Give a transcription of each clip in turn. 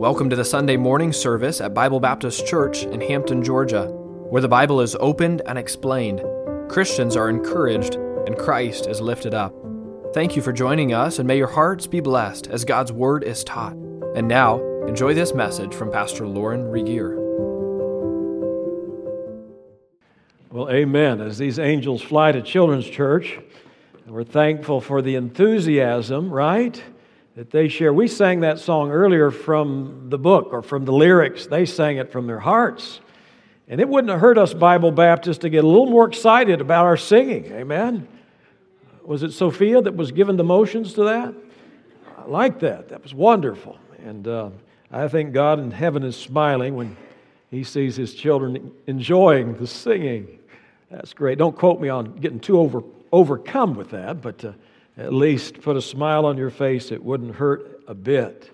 Welcome to the Sunday morning service at Bible Baptist Church in Hampton, Georgia, where the Bible is opened and explained. Christians are encouraged and Christ is lifted up. Thank you for joining us, and may your hearts be blessed as God's Word is taught. And now, enjoy this message from Pastor Lauren Regier. Well, amen. As these angels fly to Children's Church, we're thankful for the enthusiasm, right? That they share. We sang that song earlier from the book or from the lyrics. They sang it from their hearts. And it wouldn't have hurt us Bible Baptists to get a little more excited about our singing. Amen. Was it Sophia that was given the motions to that? I like that. That was wonderful. And uh, I think God in heaven is smiling when he sees his children enjoying the singing. That's great. Don't quote me on getting too over, overcome with that, but. Uh, at least put a smile on your face. It wouldn't hurt a bit.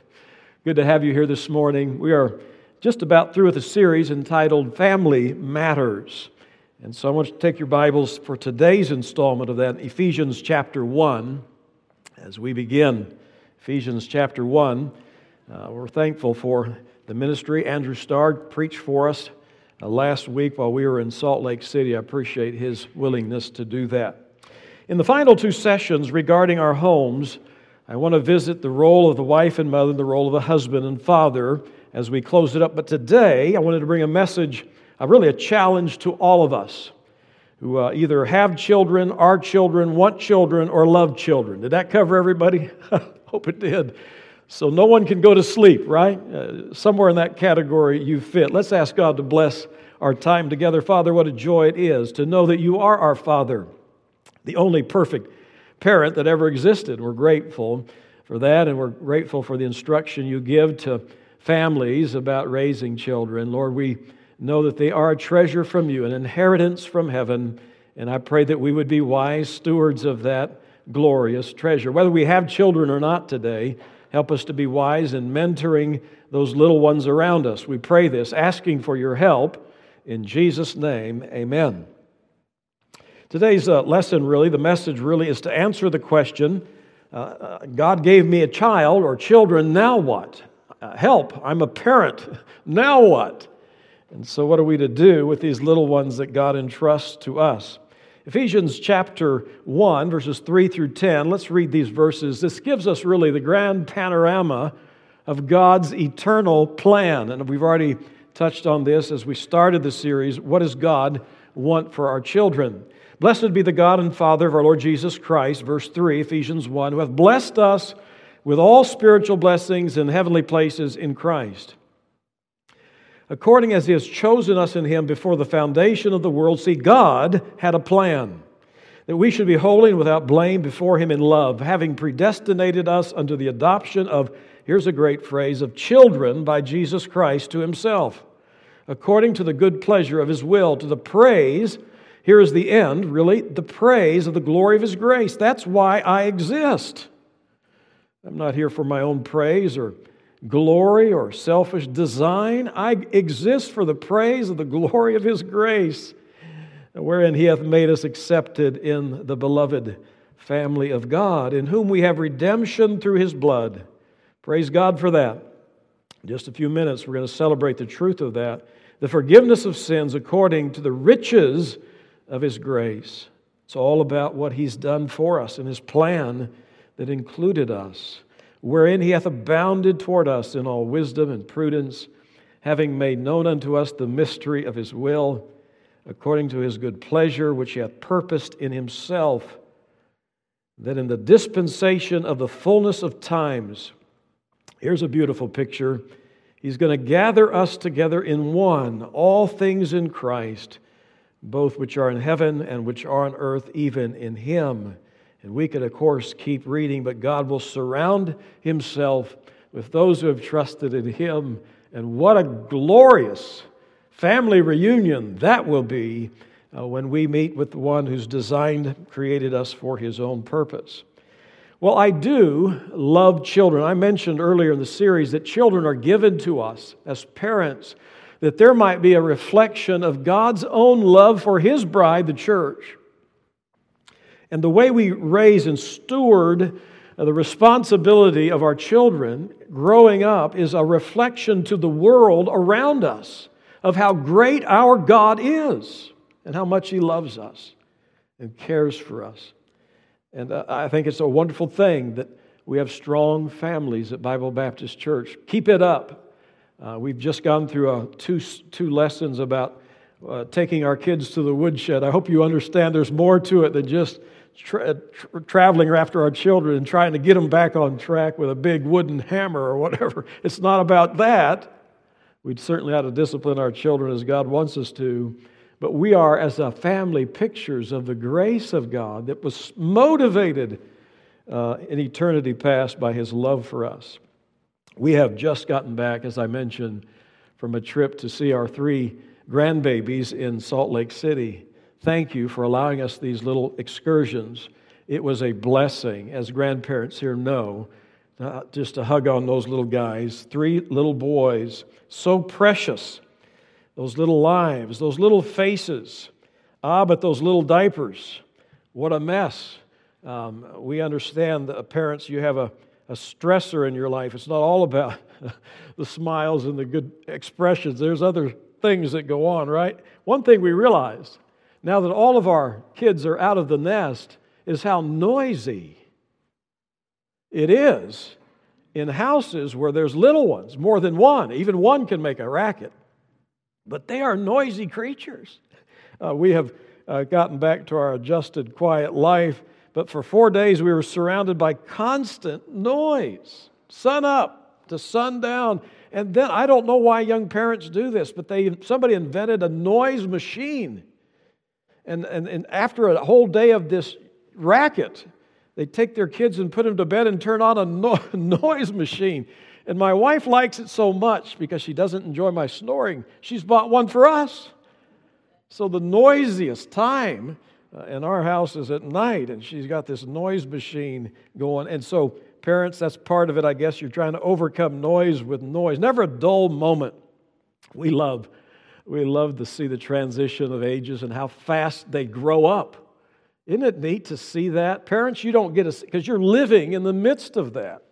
Good to have you here this morning. We are just about through with a series entitled Family Matters. And so I want you to take your Bibles for today's installment of that, Ephesians chapter 1. As we begin Ephesians chapter 1, uh, we're thankful for the ministry. Andrew Starr preached for us uh, last week while we were in Salt Lake City. I appreciate his willingness to do that. In the final two sessions regarding our homes, I want to visit the role of the wife and mother, the role of the husband and father as we close it up. But today, I wanted to bring a message, uh, really a challenge to all of us who uh, either have children, are children, want children, or love children. Did that cover everybody? Hope it did. So no one can go to sleep, right? Uh, somewhere in that category you fit. Let's ask God to bless our time together. Father, what a joy it is to know that you are our Father the only perfect parent that ever existed. We're grateful for that, and we're grateful for the instruction you give to families about raising children. Lord, we know that they are a treasure from you, an inheritance from heaven, and I pray that we would be wise stewards of that glorious treasure. Whether we have children or not today, help us to be wise in mentoring those little ones around us. We pray this, asking for your help. In Jesus' name, amen. Today's uh, lesson, really, the message really is to answer the question uh, uh, God gave me a child or children, now what? Uh, help, I'm a parent, now what? And so, what are we to do with these little ones that God entrusts to us? Ephesians chapter 1, verses 3 through 10. Let's read these verses. This gives us really the grand panorama of God's eternal plan. And we've already touched on this as we started the series. What does God want for our children? Blessed be the God and Father of our Lord Jesus Christ, verse 3, Ephesians 1, who hath blessed us with all spiritual blessings in heavenly places in Christ. According as he has chosen us in him before the foundation of the world, see, God had a plan that we should be holy and without blame before him in love, having predestinated us unto the adoption of, here's a great phrase, of children by Jesus Christ to himself, according to the good pleasure of his will, to the praise here is the end, really, the praise of the glory of His grace. That's why I exist. I'm not here for my own praise or glory or selfish design. I exist for the praise of the glory of His grace, wherein He hath made us accepted in the beloved family of God, in whom we have redemption through His blood. Praise God for that. In just a few minutes, we're going to celebrate the truth of that. The forgiveness of sins according to the riches of His grace. It's all about what He's done for us and His plan that included us, wherein He hath abounded toward us in all wisdom and prudence, having made known unto us the mystery of His will, according to His good pleasure, which He hath purposed in Himself, that in the dispensation of the fullness of times, here's a beautiful picture. He's going to gather us together in one, all things in Christ both which are in heaven and which are on earth, even in him. And we could, of course, keep reading, but God will surround himself with those who have trusted in him. And what a glorious family reunion that will be uh, when we meet with the one who's designed, created us for his own purpose. Well, I do love children. I mentioned earlier in the series that children are given to us as parents that there might be a reflection of God's own love for His bride, the church. And the way we raise and steward the responsibility of our children growing up is a reflection to the world around us of how great our God is and how much He loves us and cares for us. And uh, I think it's a wonderful thing that we have strong families at Bible Baptist Church. Keep it up. Uh, we've just gone through a, two, two lessons about uh, taking our kids to the woodshed. I hope you understand there's more to it than just tra- tra- traveling after our children and trying to get them back on track with a big wooden hammer or whatever. It's not about that. We'd certainly have to discipline our children as God wants us to. But we are, as a family, pictures of the grace of God that was motivated uh, in eternity past by His love for us. We have just gotten back, as I mentioned, from a trip to see our three grandbabies in Salt Lake City. Thank you for allowing us these little excursions. It was a blessing, as grandparents here know, uh, just to hug on those little guys. Three little boys, so precious. Those little lives, those little faces. Ah, but those little diapers. What a mess. Um, we understand that parents, you have a, a stressor in your life. It's not all about the smiles and the good expressions. There's other things that go on, right? One thing we realized now that all of our kids are out of the nest is how noisy it is in houses where there's little ones, more than one. Even one can make a racket. But they are noisy creatures. Uh, we have uh, gotten back to our adjusted, quiet life, but for four days we were surrounded by constant noise, sun up to sundown. And then I don't know why young parents do this, but they somebody invented a noise machine. And, and, and after a whole day of this racket, they take their kids and put them to bed and turn on a no- noise machine. And my wife likes it so much because she doesn't enjoy my snoring. She's bought one for us. So the noisiest time uh, in our house is at night, and she's got this noise machine going. And so, parents, that's part of it. I guess you're trying to overcome noise with noise. Never a dull moment. We love we love to see the transition of ages and how fast they grow up. Isn't it neat to see that? Parents, you don't get a because you're living in the midst of that.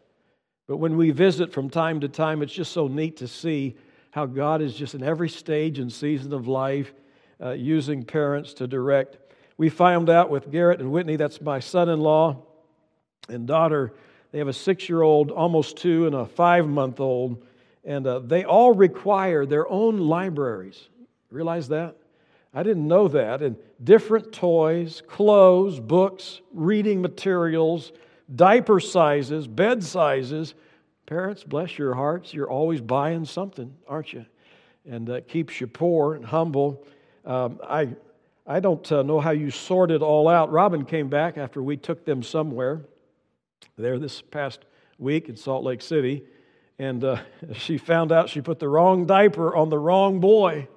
But when we visit from time to time, it's just so neat to see how God is just in every stage and season of life uh, using parents to direct. We found out with Garrett and Whitney, that's my son in law and daughter, they have a six year old, almost two, and a five month old and uh, they all require their own libraries. Realize that? I didn't know that. And different toys, clothes, books, reading materials, diaper sizes, bed sizes. Parents, bless your hearts. You're always buying something, aren't you? And uh, keeps you poor and humble. Um, I, I don't uh, know how you sort it all out. Robin came back after we took them somewhere there this past week in Salt Lake City and uh, she found out she put the wrong diaper on the wrong boy.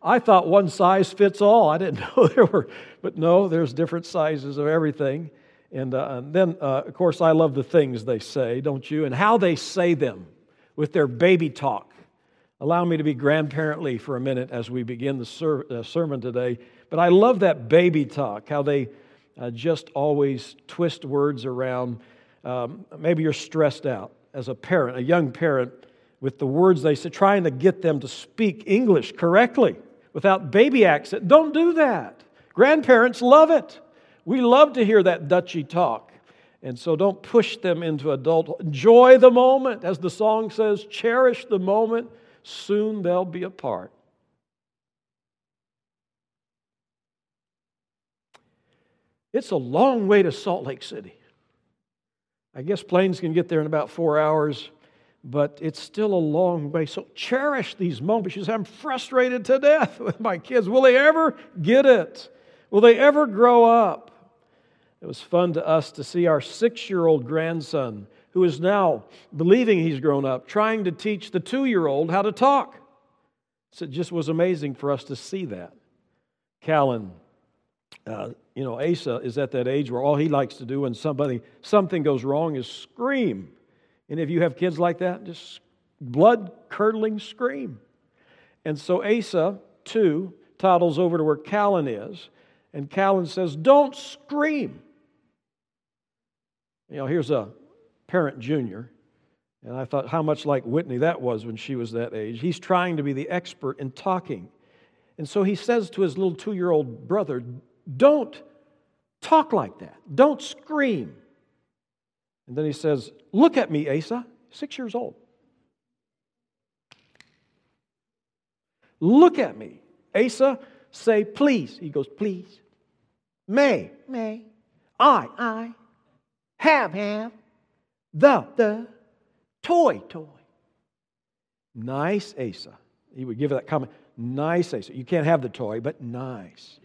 I thought one size fits all. I didn't know there were, but no, there's different sizes of everything. And, uh, and then, uh, of course, I love the things they say, don't you? And how they say them with their baby talk. Allow me to be grandparently for a minute as we begin the ser- uh, sermon today. But I love that baby talk, how they uh, just always twist words around. Um, maybe you're stressed out as a parent, a young parent, with the words they say, trying to get them to speak English correctly without baby accent. Don't do that. Grandparents love it. We love to hear that Dutchy talk. And so don't push them into adulthood. Enjoy the moment. As the song says, cherish the moment. Soon they'll be apart. It's a long way to Salt Lake City. I guess planes can get there in about four hours, but it's still a long way. So cherish these moments. You say, I'm frustrated to death with my kids. Will they ever get it? Will they ever grow up? It was fun to us to see our six year old grandson, who is now believing he's grown up, trying to teach the two year old how to talk. So it just was amazing for us to see that. Callan uh, you know, Asa is at that age where all he likes to do when somebody something goes wrong is scream. And if you have kids like that, just blood curdling scream. And so Asa, too, toddles over to where Callan is, and Callan says, Don't scream. You know, here's a Parent Jr., and I thought how much like Whitney that was when she was that age. He's trying to be the expert in talking. And so he says to his little two year old brother, Don't talk like that. Don't scream. And then he says, Look at me, Asa, six years old. Look at me. Asa, say please. He goes, Please. May, may. I, I. Have, have. The, the. Toy, toy. Nice Asa. He would give that comment. Nice Asa. You can't have the toy, but nice.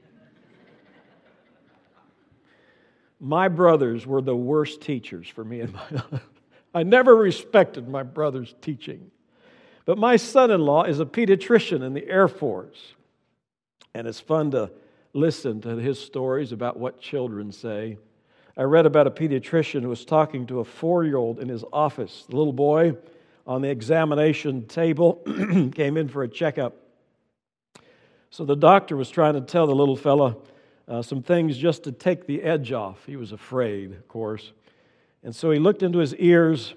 My brothers were the worst teachers for me in my life. I never respected my brother's teaching. But my son in law is a pediatrician in the Air Force. And it's fun to listen to his stories about what children say. I read about a pediatrician who was talking to a four year old in his office. The little boy on the examination table came in for a checkup. So the doctor was trying to tell the little fella uh, some things just to take the edge off. He was afraid, of course. And so he looked into his ears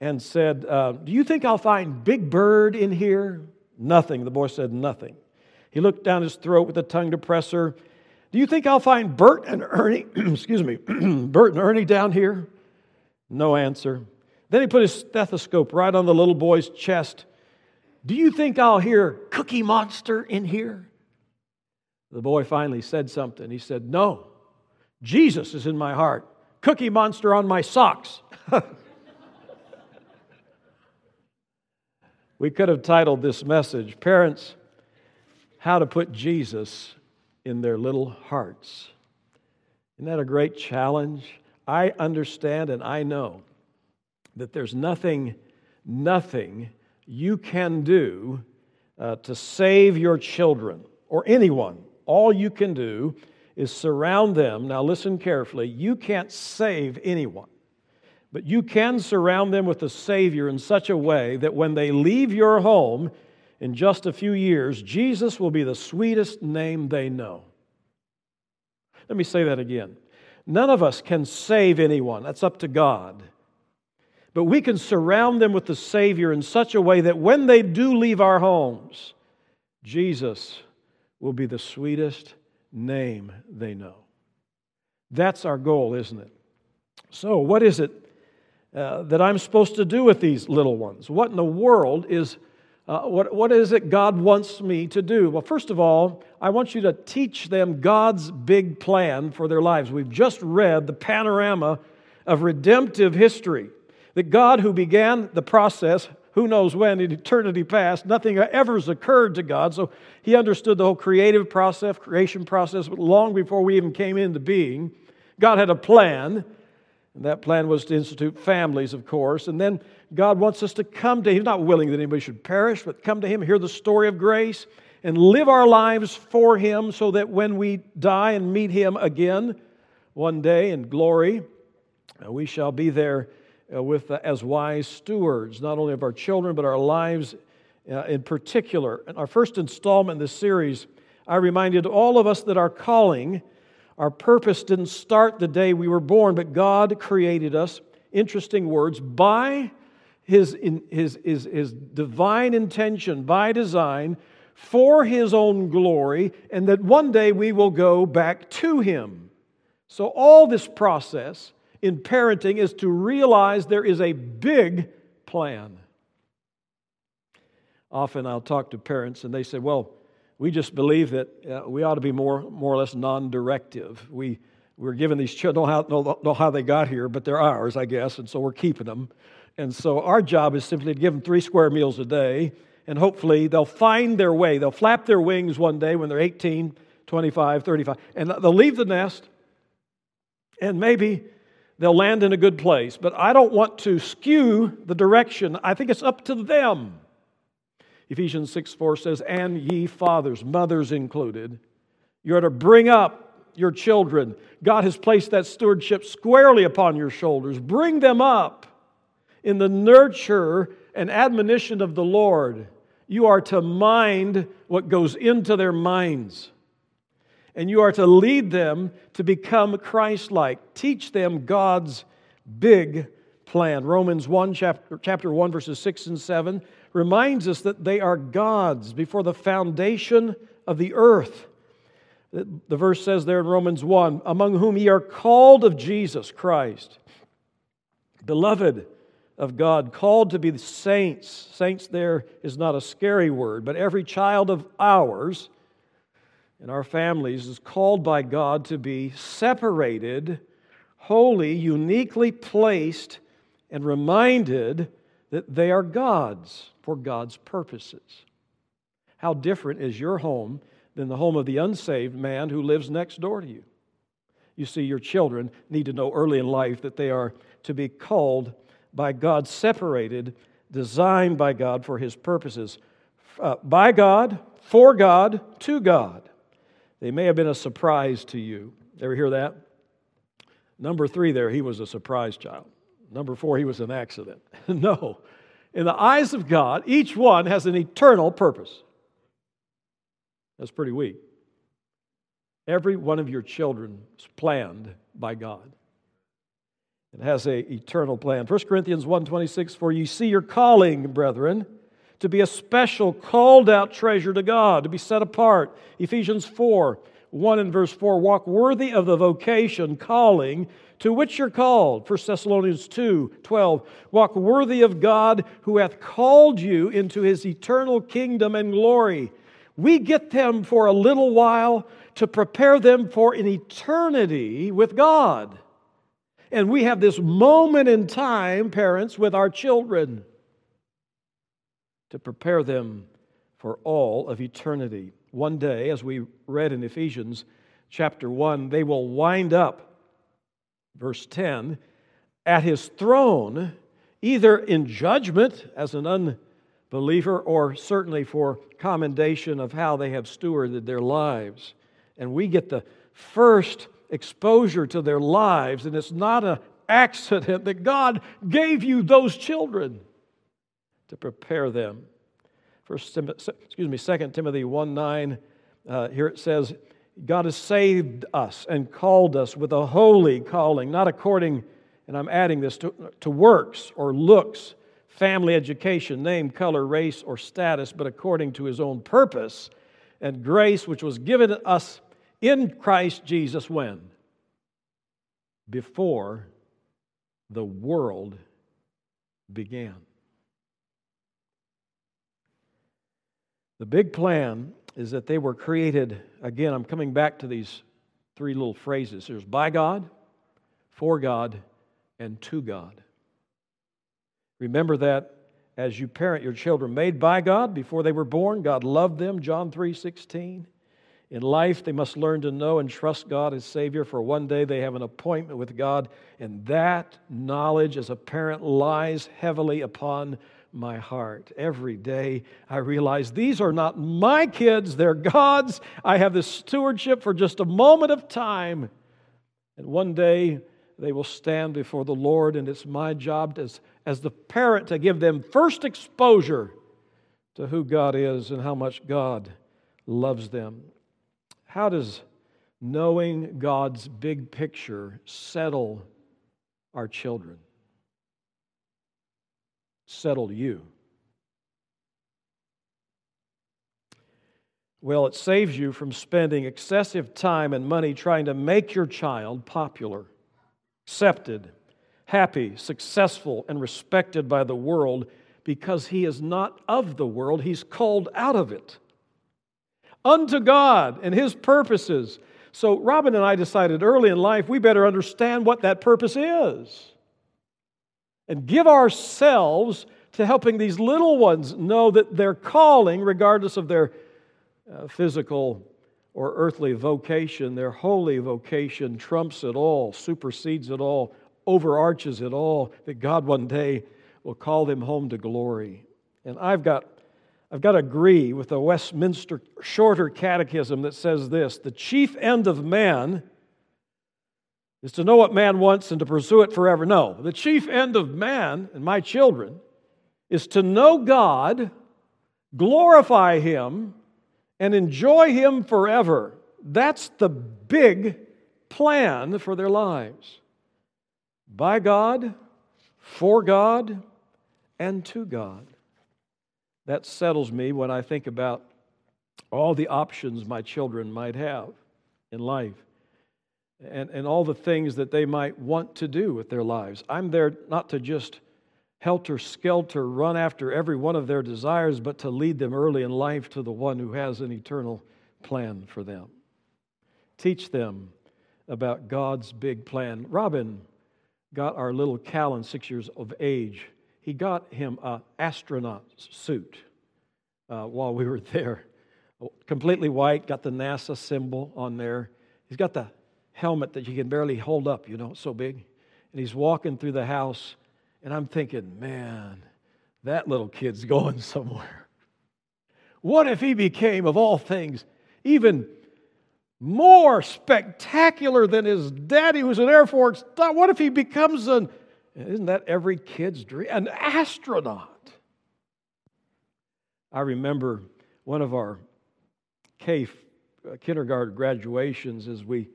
and said, uh, Do you think I'll find Big Bird in here? Nothing. The boy said, Nothing. He looked down his throat with a tongue depressor do you think I'll find Bert and Ernie, excuse me, Bert and Ernie down here? No answer. Then he put his stethoscope right on the little boy's chest. Do you think I'll hear Cookie Monster in here? The boy finally said something. He said, No, Jesus is in my heart. Cookie Monster on my socks. we could have titled this message, Parents, How to Put Jesus in their little hearts. Isn't that a great challenge? I understand and I know that there's nothing, nothing you can do uh, to save your children or anyone. All you can do is surround them. Now, listen carefully. You can't save anyone, but you can surround them with the Savior in such a way that when they leave your home, in just a few years, Jesus will be the sweetest name they know. Let me say that again. None of us can save anyone, that's up to God. But we can surround them with the Savior in such a way that when they do leave our homes, Jesus will be the sweetest name they know. That's our goal, isn't it? So, what is it uh, that I'm supposed to do with these little ones? What in the world is uh, what, what is it God wants me to do? Well, first of all, I want you to teach them God's big plan for their lives. We've just read the panorama of redemptive history. That God, who began the process, who knows when, in eternity past, nothing ever has occurred to God. So he understood the whole creative process, creation process, long before we even came into being. God had a plan, and that plan was to institute families, of course. And then God wants us to come to Him. He's not willing that anybody should perish, but come to Him, hear the story of grace, and live our lives for Him so that when we die and meet Him again one day in glory, uh, we shall be there with uh, as wise stewards, not only of our children, but our lives in particular. In our first installment in this series, I reminded all of us that our calling, our purpose didn't start the day we were born, but God created us, interesting words, by his, his, his, his divine intention by design for his own glory, and that one day we will go back to him. So, all this process in parenting is to realize there is a big plan. Often I'll talk to parents and they say, Well, we just believe that uh, we ought to be more, more or less non directive. We, we're given these children, don't know, know how they got here, but they're ours, I guess, and so we're keeping them. And so our job is simply to give them three square meals a day, and hopefully they'll find their way. They'll flap their wings one day when they're 18, 25, 35, and they'll leave the nest, and maybe they'll land in a good place. But I don't want to skew the direction. I think it's up to them. Ephesians 6 4 says, And ye fathers, mothers included, you are to bring up your children. God has placed that stewardship squarely upon your shoulders. Bring them up in the nurture and admonition of the Lord. You are to mind what goes into their minds. And you are to lead them to become Christ like. Teach them God's big plan. Romans 1, chapter, chapter 1, verses 6 and 7 reminds us that they are God's before the foundation of the earth. The verse says there in Romans 1 Among whom ye are called of Jesus Christ, beloved of God, called to be the saints. Saints there is not a scary word, but every child of ours in our families is called by God to be separated, holy, uniquely placed, and reminded that they are God's for God's purposes. How different is your home than the home of the unsaved man who lives next door to you? You see, your children need to know early in life that they are to be called by God, separated, designed by God for His purposes, uh, by God, for God, to God. They may have been a surprise to you. Ever hear that? Number three, there, he was a surprise child. Number four, he was an accident. no. In the eyes of God, each one has an eternal purpose. That's pretty weak. Every one of your children is planned by God. It has a eternal plan. 1 Corinthians 1:26 For you see your calling, brethren, to be a special called out treasure to God, to be set apart. Ephesians 4 1 and verse 4 walk worthy of the vocation, calling to which you're called. 1 Thessalonians 2 12 walk worthy of God who hath called you into his eternal kingdom and glory. We get them for a little while to prepare them for an eternity with God. And we have this moment in time, parents, with our children to prepare them for all of eternity. One day, as we read in Ephesians chapter 1, they will wind up, verse 10, at his throne, either in judgment as an unbeliever or certainly for commendation of how they have stewarded their lives. And we get the first exposure to their lives, and it's not an accident that God gave you those children to prepare them. First, excuse me, 2 Timothy 1 9, uh, here it says, God has saved us and called us with a holy calling, not according, and I'm adding this, to, to works or looks, family education, name, color, race, or status, but according to his own purpose and grace, which was given us in Christ Jesus when? Before the world began. The big plan is that they were created, again, I'm coming back to these three little phrases. There's by God, for God, and to God. Remember that as you parent your children, made by God before they were born, God loved them, John 3 16. In life, they must learn to know and trust God as Savior, for one day they have an appointment with God, and that knowledge as a parent lies heavily upon my heart. Every day I realize these are not my kids, they're God's. I have this stewardship for just a moment of time. And one day they will stand before the Lord, and it's my job as, as the parent to give them first exposure to who God is and how much God loves them. How does knowing God's big picture settle our children? Settle you? Well, it saves you from spending excessive time and money trying to make your child popular, accepted, happy, successful, and respected by the world because he is not of the world, he's called out of it. Unto God and his purposes. So, Robin and I decided early in life we better understand what that purpose is and give ourselves to helping these little ones know that their calling, regardless of their uh, physical or earthly vocation, their holy vocation trumps it all, supersedes it all, overarches it all, that God one day will call them home to glory. And I've got, I've got to agree with the Westminster Shorter Catechism that says this the chief end of man is to know what man wants and to pursue it forever. No, the chief end of man and my children is to know God, glorify Him, and enjoy Him forever. That's the big plan for their lives. By God, for God and to God. That settles me when I think about all the options my children might have in life and, and all the things that they might want to do with their lives. I'm there not to just helter skelter run after every one of their desires, but to lead them early in life to the one who has an eternal plan for them. Teach them about God's big plan. Robin got our little Callan, six years of age, he got him an astronaut suit uh, while we were there. Completely white, got the NASA symbol on there. He's got the helmet that you can barely hold up, you know, so big. And he's walking through the house, and I'm thinking, man, that little kid's going somewhere. What if he became, of all things, even more spectacular than his daddy, who's an Air Force? What if he becomes an, isn't that every kid's dream? An astronaut. I remember one of our K uh, kindergarten graduations as we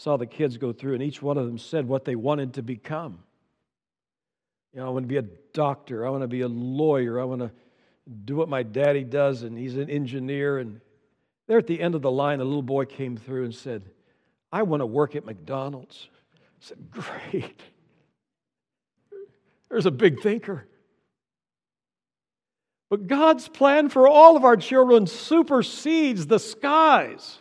saw the kids go through, and each one of them said what they wanted to become. You know, I want to be a doctor. I want to be a lawyer. I want to do what my daddy does, and he's an engineer. And there at the end of the line, a little boy came through and said, I want to work at McDonald's. I said, Great. There's a big thinker. But God's plan for all of our children supersedes the skies.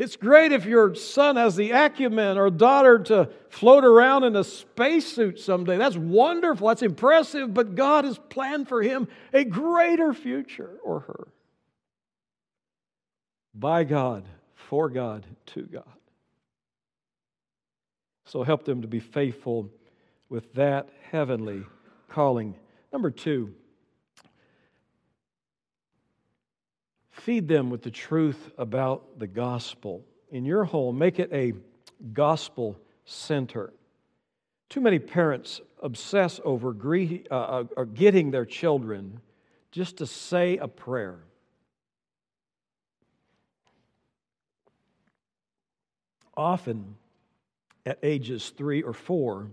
It's great if your son has the acumen or daughter to float around in a spacesuit someday. That's wonderful. That's impressive. But God has planned for him a greater future or her. By God, for God, to God. So help them to be faithful with that heavenly calling. Number two, Feed them with the truth about the gospel. In your home, make it a gospel center. Too many parents obsess over uh, uh getting their children just to say a prayer. Often, at ages three or four,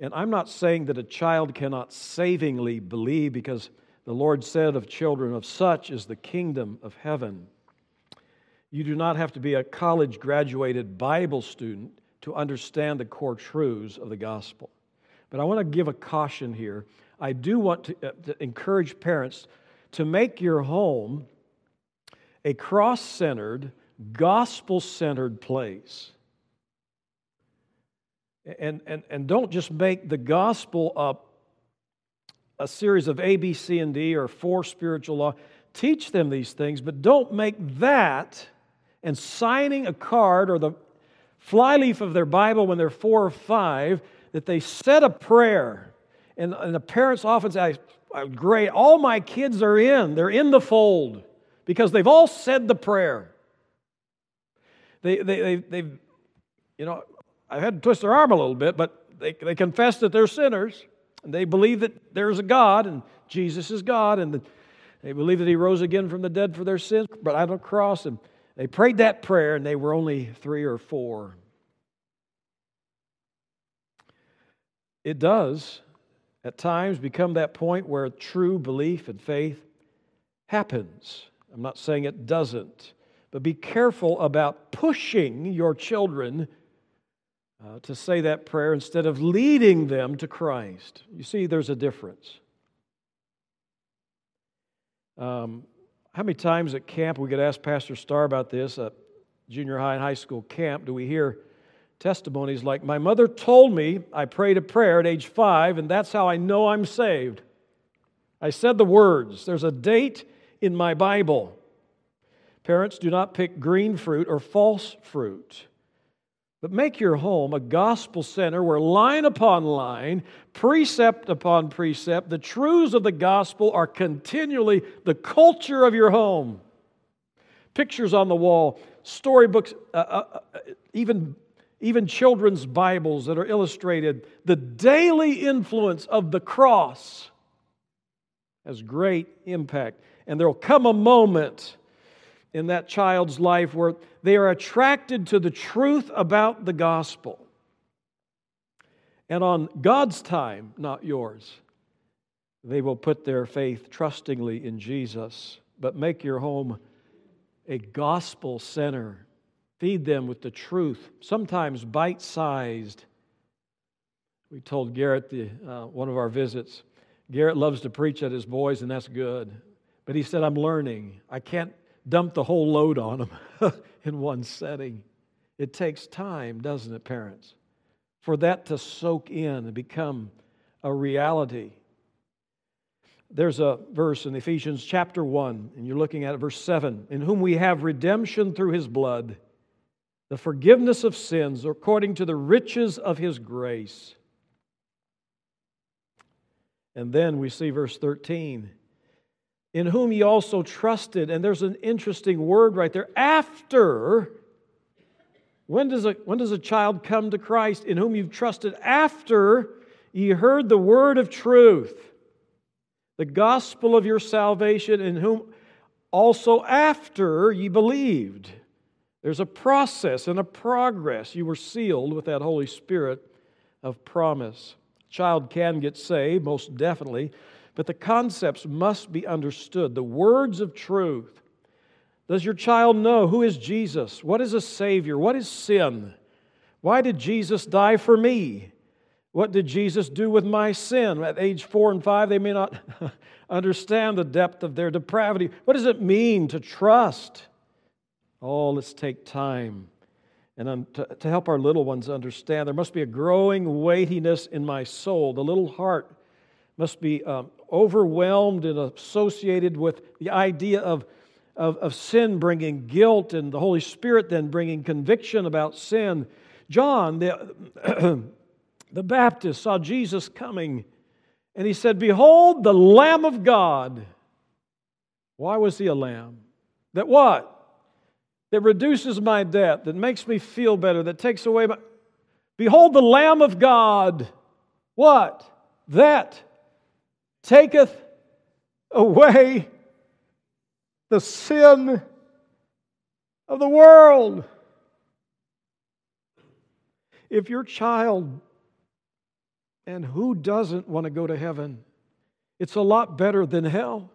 and I'm not saying that a child cannot savingly believe because the Lord said of children, of such is the kingdom of heaven. You do not have to be a college graduated Bible student to understand the core truths of the gospel. But I want to give a caution here. I do want to, uh, to encourage parents to make your home a cross centered, gospel centered place. And, and, and don't just make the gospel a a series of A, B, C, and D or four spiritual law. Teach them these things, but don't make that and signing a card or the flyleaf of their Bible when they're four or five that they said a prayer. And, and the parents often say, Great, all my kids are in. They're in the fold because they've all said the prayer. They, they, they, they've, you know, I've had to twist their arm a little bit, but they, they confess that they're sinners. And they believe that there's a God and Jesus is God, and they believe that He rose again from the dead for their sins, but on the cross. And they prayed that prayer, and they were only three or four. It does at times become that point where true belief and faith happens. I'm not saying it doesn't, but be careful about pushing your children uh, to say that prayer instead of leading them to Christ. You see, there's a difference. Um, how many times at camp, we could ask Pastor Starr about this, at junior high and high school camp, do we hear testimonies like, My mother told me I prayed a prayer at age five, and that's how I know I'm saved. I said the words. There's a date in my Bible. Parents, do not pick green fruit or false fruit. But make your home a gospel center where line upon line, precept upon precept, the truths of the gospel are continually the culture of your home. Pictures on the wall, storybooks, uh, uh, uh, even, even children's Bibles that are illustrated. The daily influence of the cross has great impact. And there will come a moment in that child's life where they are attracted to the truth about the gospel. And on God's time, not yours, they will put their faith trustingly in Jesus. But make your home a gospel center. Feed them with the truth, sometimes bite sized. We told Garrett the, uh, one of our visits, Garrett loves to preach at his boys, and that's good. But he said, I'm learning. I can't dump the whole load on them in one setting. It takes time, doesn't it, parents, for that to soak in and become a reality. There's a verse in Ephesians chapter 1, and you're looking at it, verse 7 In whom we have redemption through his blood, the forgiveness of sins according to the riches of his grace. And then we see verse 13 in whom ye also trusted. And there's an interesting word right there. After, when does a, when does a child come to Christ? In whom you've trusted after ye heard the word of truth, the gospel of your salvation, in whom also after ye believed. There's a process and a progress. You were sealed with that Holy Spirit of promise. Child can get saved, most definitely, but the concepts must be understood. The words of truth. Does your child know who is Jesus? What is a Savior? What is sin? Why did Jesus die for me? What did Jesus do with my sin? At age four and five, they may not understand the depth of their depravity. What does it mean to trust? Oh, let's take time and to, help our little ones understand. There must be a growing weightiness in my soul. The little heart must be um, overwhelmed and associated with the idea of, of, of sin bringing guilt and the Holy Spirit then bringing conviction about sin. John, the, the Baptist, saw Jesus coming and he said, Behold, the Lamb of God. Why was he a lamb? That what? That reduces my debt, that makes me feel better, that takes away my. Behold, the Lamb of God. What? That taketh away the sin of the world. If your child, and who doesn't want to go to heaven? It's a lot better than hell.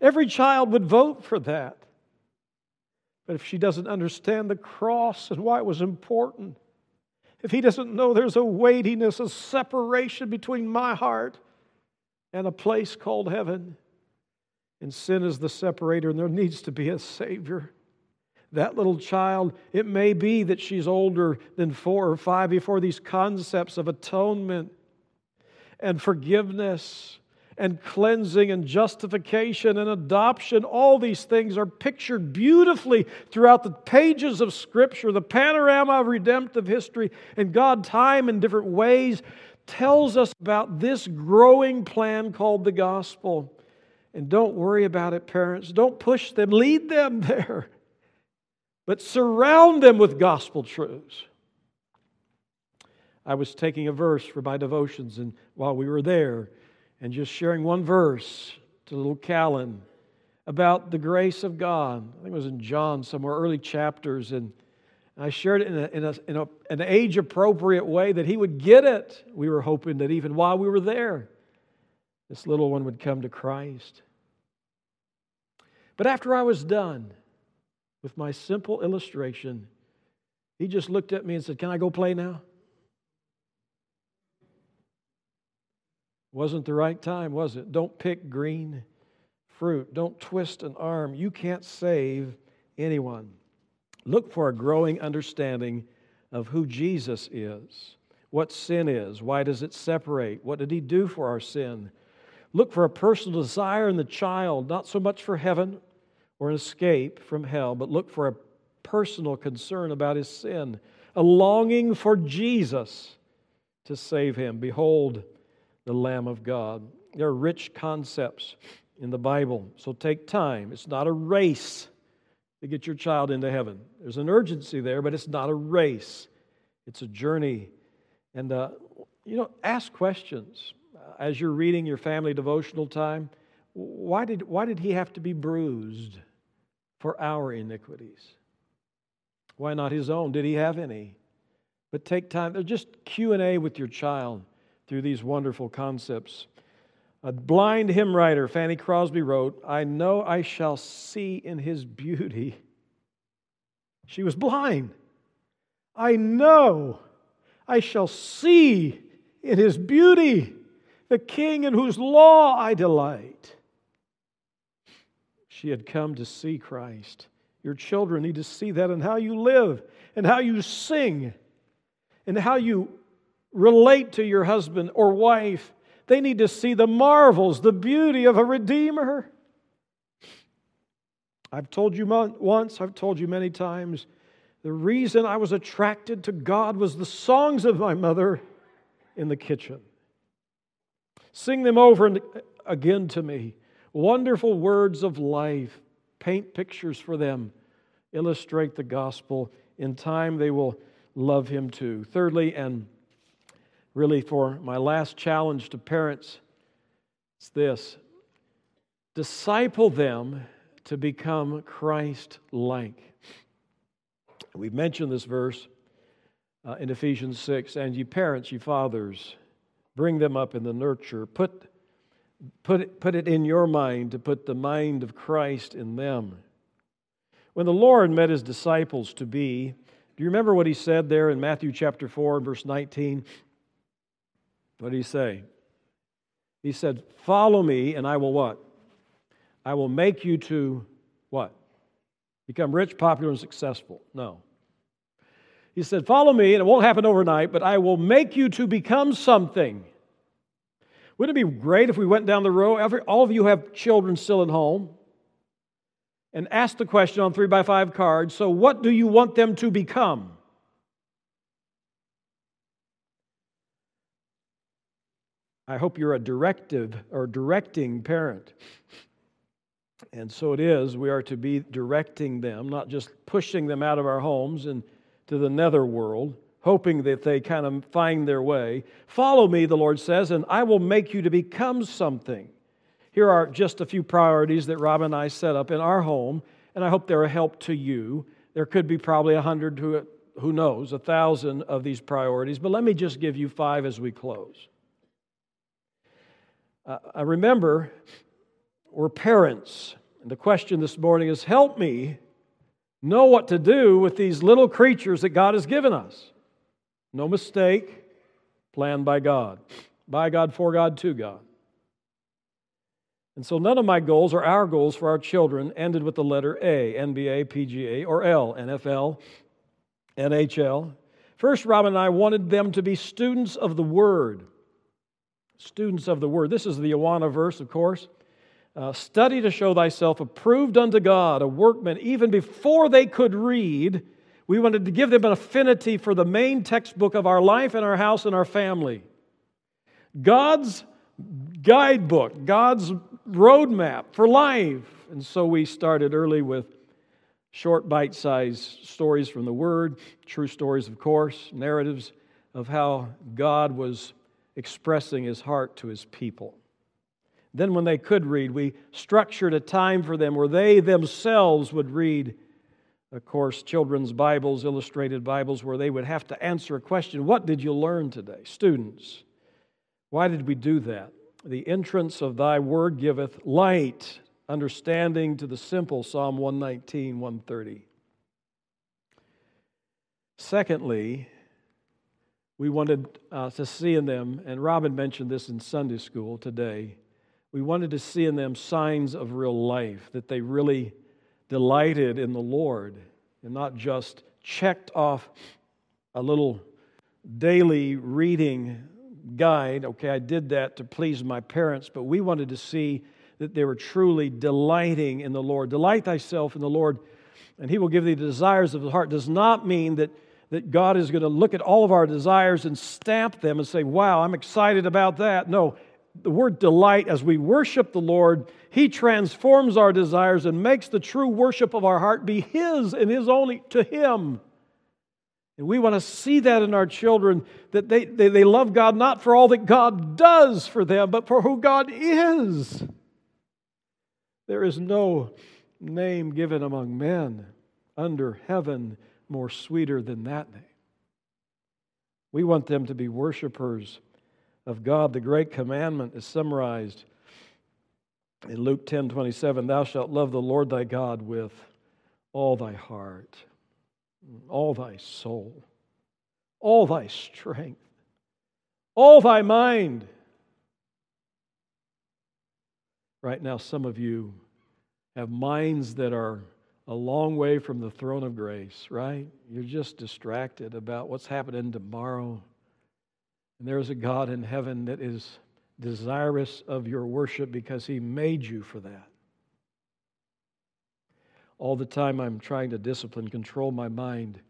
Every child would vote for that. But if she doesn't understand the cross and why it was important, if he doesn't know there's a weightiness, a separation between my heart and a place called heaven. And sin is the separator, and there needs to be a Savior. That little child, it may be that she's older than four or five before these concepts of atonement and forgiveness and cleansing and justification and adoption. All these things are pictured beautifully throughout the pages of Scripture, the panorama of redemptive history, and God, time in different ways tells us about this growing plan called the gospel. And don't worry about it, parents. Don't push them, lead them there. But surround them with gospel truths. I was taking a verse for my devotions, and while we were there, and just sharing one verse to little Callan about the grace of God. I think it was in John, somewhere early chapters, and I shared it in, a, in, a, in a, an age appropriate way that he would get it. We were hoping that even while we were there, this little one would come to Christ. But after I was done with my simple illustration, he just looked at me and said, Can I go play now? Wasn't the right time, was it? Don't pick green fruit. Don't twist an arm. You can't save anyone. Look for a growing understanding of who Jesus is, what sin is, why does it separate, what did he do for our sin. Look for a personal desire in the child, not so much for heaven or an escape from hell, but look for a personal concern about his sin, a longing for Jesus to save him. Behold, the Lamb of God. There are rich concepts in the Bible, so take time. It's not a race to get your child into heaven. There's an urgency there, but it's not a race, it's a journey. And, uh, you know, ask questions. As you're reading your family devotional time, why did, why did he have to be bruised for our iniquities? Why not his own? Did he have any? but take time, just Q&A with your child through these wonderful concepts. A blind hymn writer, Fanny Crosby, wrote, I know I shall see in his beauty. She was blind. I know I shall see in his beauty the king in whose law I delight. She had come to see Christ. Your children need to see that in how you live and how you sing and how you relate to your husband or wife. They need to see the marvels, the beauty of a Redeemer. I've told you once, I've told you many times, the reason I was attracted to God was the songs of my mother in the kitchen. Sing them over and again to me. Wonderful words of life. Paint pictures for them. Illustrate the gospel. In time, they will love him too. Thirdly, and really for my last challenge to parents, it's this disciple them to become Christ like. We've mentioned this verse uh, in Ephesians 6 and you parents, you fathers, bring them up in the nurture. Put, put, it, put it in your mind to put the mind of Christ in them. When the Lord met his disciples to be, do you remember what he said there in Matthew chapter 4, verse 19? What did he say? He said, Follow me, and I will what? I will make you to what? Become rich, popular, and successful. No. He said, Follow me, and it won't happen overnight, but I will make you to become something. Wouldn't it be great if we went down the road? Every, all of you have children still at home and ask the question on three by five cards so, what do you want them to become? I hope you're a directive or directing parent. And so it is, we are to be directing them, not just pushing them out of our homes and to the nether world, hoping that they kind of find their way. Follow me, the Lord says, and I will make you to become something. Here are just a few priorities that Rob and I set up in our home, and I hope they're a help to you. There could be probably a hundred, who knows, a thousand of these priorities, but let me just give you five as we close. Uh, I remember we're parents, and the question this morning is help me know what to do with these little creatures that God has given us. No mistake, planned by God. By God, for God, to God. And so none of my goals or our goals for our children ended with the letter A, NBA, PGA, or L, NFL, NHL. First, Robin and I wanted them to be students of the Word. Students of the Word. This is the Awana verse, of course. Uh, study to show thyself approved unto God, a workman, even before they could read. We wanted to give them an affinity for the main textbook of our life and our house and our family. God's guidebook, God's roadmap for life. And so we started early with short, bite sized stories from the Word, true stories, of course, narratives of how God was expressing His heart to His people. Then, when they could read, we structured a time for them where they themselves would read, of course, children's Bibles, illustrated Bibles, where they would have to answer a question What did you learn today? Students, why did we do that? The entrance of thy word giveth light, understanding to the simple, Psalm 119, 130. Secondly, we wanted uh, to see in them, and Robin mentioned this in Sunday school today, we wanted to see in them signs of real life, that they really delighted in the Lord and not just checked off a little daily reading guide. Okay, I did that to please my parents, but we wanted to see that they were truly delighting in the Lord. Delight thyself in the Lord, and he will give thee the desires of the heart. Does not mean that, that God is going to look at all of our desires and stamp them and say, Wow, I'm excited about that. No, the word delight, as we worship the Lord, He transforms our desires and makes the true worship of our heart be His and His only to Him. And we want to see that in our children, that they, they, they love God not for all that God does for them, but for who God is. There is no name given among men under heaven more sweeter than that name. We want them to be worshipers of God. The great commandment is summarized in Luke 10 27. Thou shalt love the Lord thy God with all thy heart, all thy soul, all thy strength, all thy mind. Right now, some of you have minds that are a long way from the throne of grace, right? You're just distracted about what's happening tomorrow. And there's a God in heaven that is desirous of your worship because he made you for that. All the time I'm trying to discipline, control my mind, and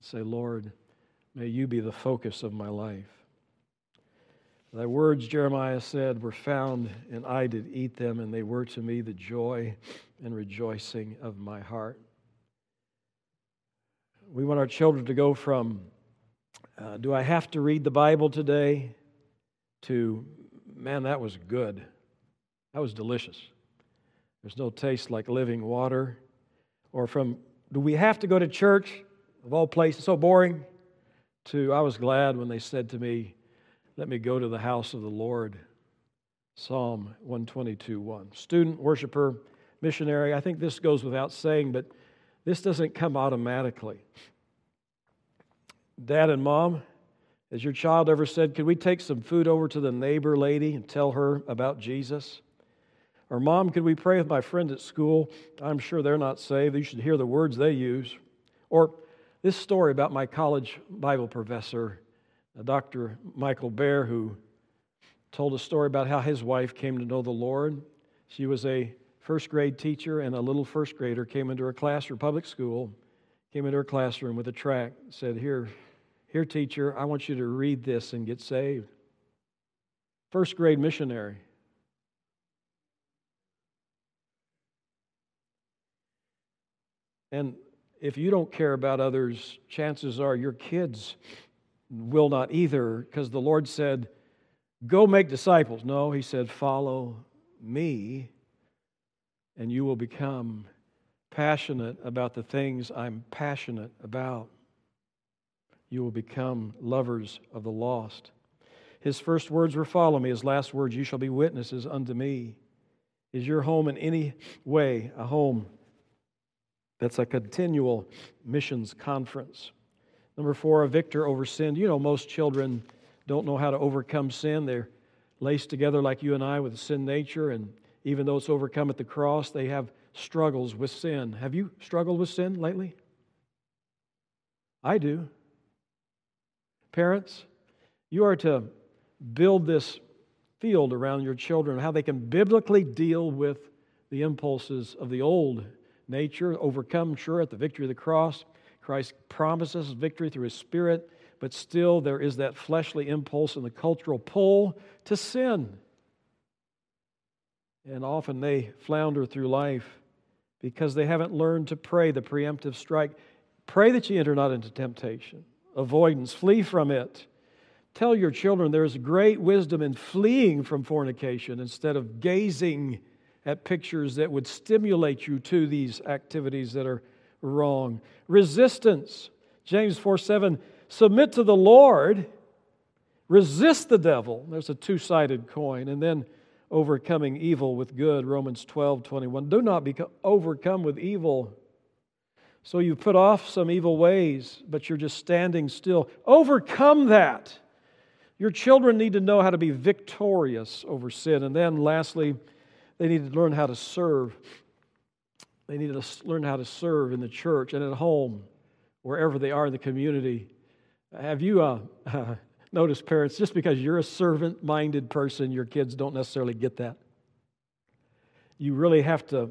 say, Lord, may you be the focus of my life. Thy words, Jeremiah said, were found, and I did eat them, and they were to me the joy and rejoicing of my heart. We want our children to go from, uh, do I have to read the Bible today, to, man, that was good. That was delicious. There's no taste like living water. Or from, do we have to go to church, of all places, so boring, to, I was glad when they said to me, let me go to the house of the Lord. Psalm 122 1. Student, worshiper, missionary, I think this goes without saying, but this doesn't come automatically. Dad and mom, has your child ever said, Could we take some food over to the neighbor lady and tell her about Jesus? Or, Mom, could we pray with my friends at school? I'm sure they're not saved. You should hear the words they use. Or, this story about my college Bible professor Dr. Michael Bear, who told a story about how his wife came to know the Lord. She was a first grade teacher, and a little first grader came into her classroom, public school, came into her classroom with a tract, said, Here, here, teacher, I want you to read this and get saved. First grade missionary. And if you don't care about others, chances are your kids will not either, because the Lord said, Go make disciples. No, He said, Follow me, and you will become passionate about the things I'm passionate about. You will become lovers of the lost. His first words were, Follow me. His last words, You shall be witnesses unto me. Is your home in any way a home that's a continual missions conference? Number four, a victor over sin. You know, most children don't know how to overcome sin. They're laced together like you and I with sin nature, and even though it's overcome at the cross, they have struggles with sin. Have you struggled with sin lately? I do. Parents, you are to build this field around your children, how they can biblically deal with the impulses of the old nature, overcome, sure, at the victory of the cross, Christ promises victory through his Spirit, but still there is that fleshly impulse and the cultural pull to sin. And often they flounder through life because they haven't learned to pray the preemptive strike. Pray that you enter not into temptation. Avoidance, flee from it. Tell your children there's great wisdom in fleeing from fornication instead of gazing at pictures that would stimulate you to these activities that are wrong. Resistance. James 4 7, submit to the Lord, resist the devil. There's a two sided coin. And then overcoming evil with good. Romans 12 21. Do not be overcome with evil. So you put off some evil ways, but you're just standing still. Overcome that. Your children need to know how to be victorious over sin. And then lastly, they need to learn how to serve. They need to learn how to serve in the church and at home, wherever they are in the community. Have you uh, uh, noticed, parents, just because you're a servant minded person, your kids don't necessarily get that? You really have to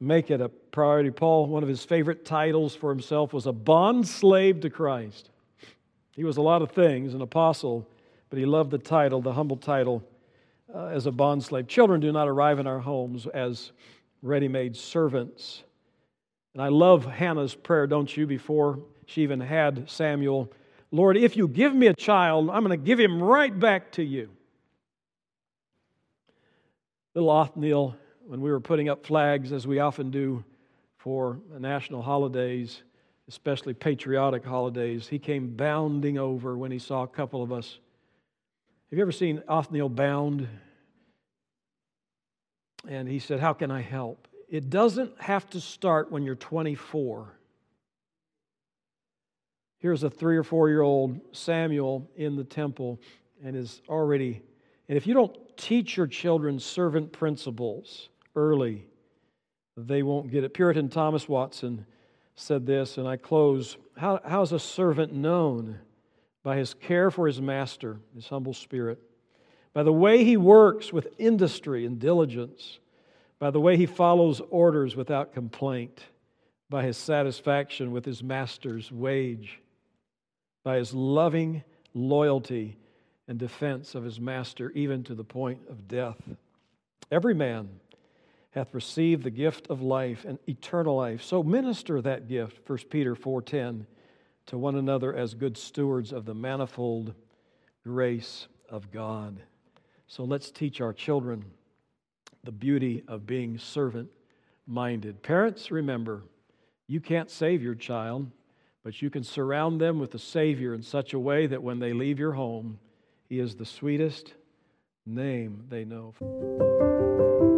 make it a priority. Paul, one of his favorite titles for himself was a bond slave to Christ. He was a lot of things, an apostle, but he loved the title, the humble title, uh, as a bond slave. Children do not arrive in our homes as ready made servants. And I love Hannah's prayer, don't you, before she even had Samuel. Lord, if you give me a child, I'm going to give him right back to you. Little Othniel, when we were putting up flags, as we often do for national holidays, especially patriotic holidays. He came bounding over when he saw a couple of us. Have you ever seen Othniel bound? And he said, How can I help? It doesn't have to start when you're 24. Here's a three or four year old Samuel in the temple and is already, and if you don't teach your children servant principles early, they won't get it. Puritan Thomas Watson said this, and I close How, how is a servant known? By his care for his master, his humble spirit, by the way he works with industry and diligence, by the way he follows orders without complaint, by his satisfaction with his master's wage, by his loving loyalty and defense of his master, even to the point of death. Every man hath received the gift of life and eternal life. So minister that gift, 1 Peter 4:10, to one another as good stewards of the manifold grace of God. So let's teach our children the beauty of being servant minded. Parents, remember, you can't save your child, but you can surround them with the Savior in such a way that when they leave your home, He is the sweetest name they know.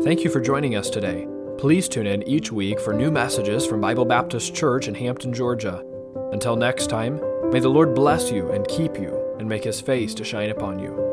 Thank you for joining us today. Please tune in each week for new messages from Bible Baptist Church in Hampton, Georgia. Until next time, may the Lord bless you and keep you and make his face to shine upon you.